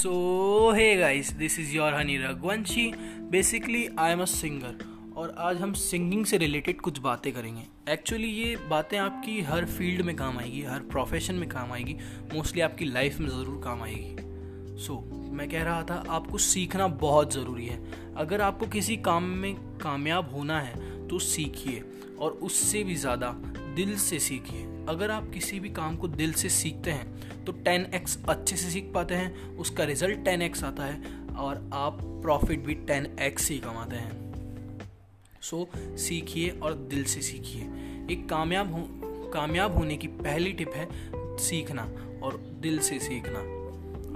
So hey guys this is your Honey Raghuvanshi basically I am a singer और आज हम singing से related कुछ बातें करेंगे। एक्चुअली ये बातें आपकी हर फ़ील्ड में काम आएगी हर प्रोफेशन में काम आएगी। मोस्टली आपकी लाइफ में ज़रूर काम आएगी। सो so, मैं कह रहा था आपको सीखना बहुत ज़रूरी है। अगर आपको किसी काम में कामयाब होना है तो सीखिए और उससे भी ज़्यादा दिल से सीखिए। अगर आप किसी भी काम को दिल से सीखते हैं तो 10x अच्छे से सीख पाते हैं उसका रिज़ल्ट 10x आता है और आप प्रॉफिट भी 10x ही कमाते हैं। सो so, सीखिए और दिल से सीखिए। एक कामयाब हो कामयाब होने की पहली टिप है सीखना और दिल से सीखना।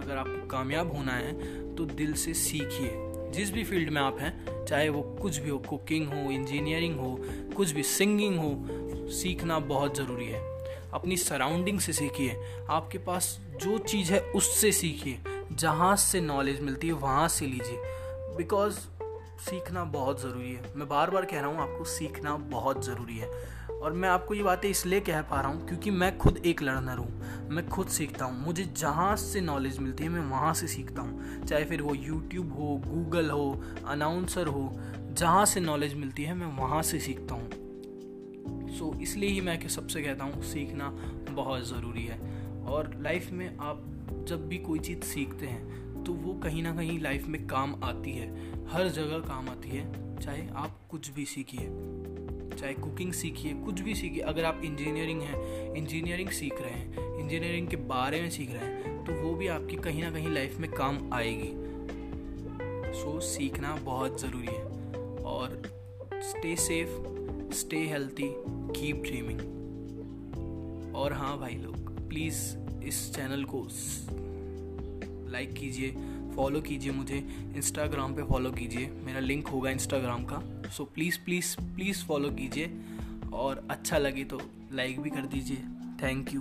अगर आपको कामयाब होना है तो दिल से सीखिए। जिस भी फ़ील्ड में आप हैं चाहे वो कुछ भी हो कुकिंग हो इंजीनियरिंग हो कुछ भी सिंगिंग हो सीखना बहुत ज़रूरी है। अपनी सराउंडिंग से सीखिए। आपके पास जो चीज़ है, उससे सीखिए। जहाँ से नॉलेज मिलती है, वहाँ से लीजिए। बिकॉज़ सीखना बहुत ज़रूरी है। मैं बार बार कह रहा हूँ, आपको सीखना बहुत ज़रूरी है। और मैं आपको ये बातें इसलिए कह पा रहा हूँ, क्योंकि मैं खुद एक लर्नर हूँ। मैं खुद सीखता हूँ। मुझे जहाँ से नॉलेज मिलती है, मैं वहाँ से सीखता हूँ। चाहे फिर वो यूट्यूब हो गूगल हो अनाउंसर हो, जहाँ से नॉलेज मिलती है, मैं वहाँ से सीखता हूँ। सो इसलिए ही मैं सबसे कहता हूँ सीखना बहुत ज़रूरी है। और लाइफ में आप जब भी कोई चीज़ सीखते हैं तो वो कहीं ना कहीं लाइफ में काम आती है। हर जगह काम आती है चाहे आप कुछ भी सीखिए चाहे कुकिंग सीखिए कुछ भी सीखिए। अगर आप इंजीनियरिंग हैं इंजीनियरिंग सीख रहे हैं इंजीनियरिंग के बारे में सीख रहे हैं तो वो भी आपकी कहीं ना कहीं लाइफ में काम आएगी। सो so, सीखना बहुत ज़रूरी है। और stay safe stay healthy keep dreaming और हाँ भाई लोग प्लीज़ इस चैनल को लाइक कीजिए फॉलो कीजिए मुझे इंस्टाग्राम पे फॉलो कीजिए। मेरा लिंक होगा इंस्टाग्राम का। So please please please follow कीजिए। और अच्छा लगे तो लाइक भी कर दीजिए। Thank you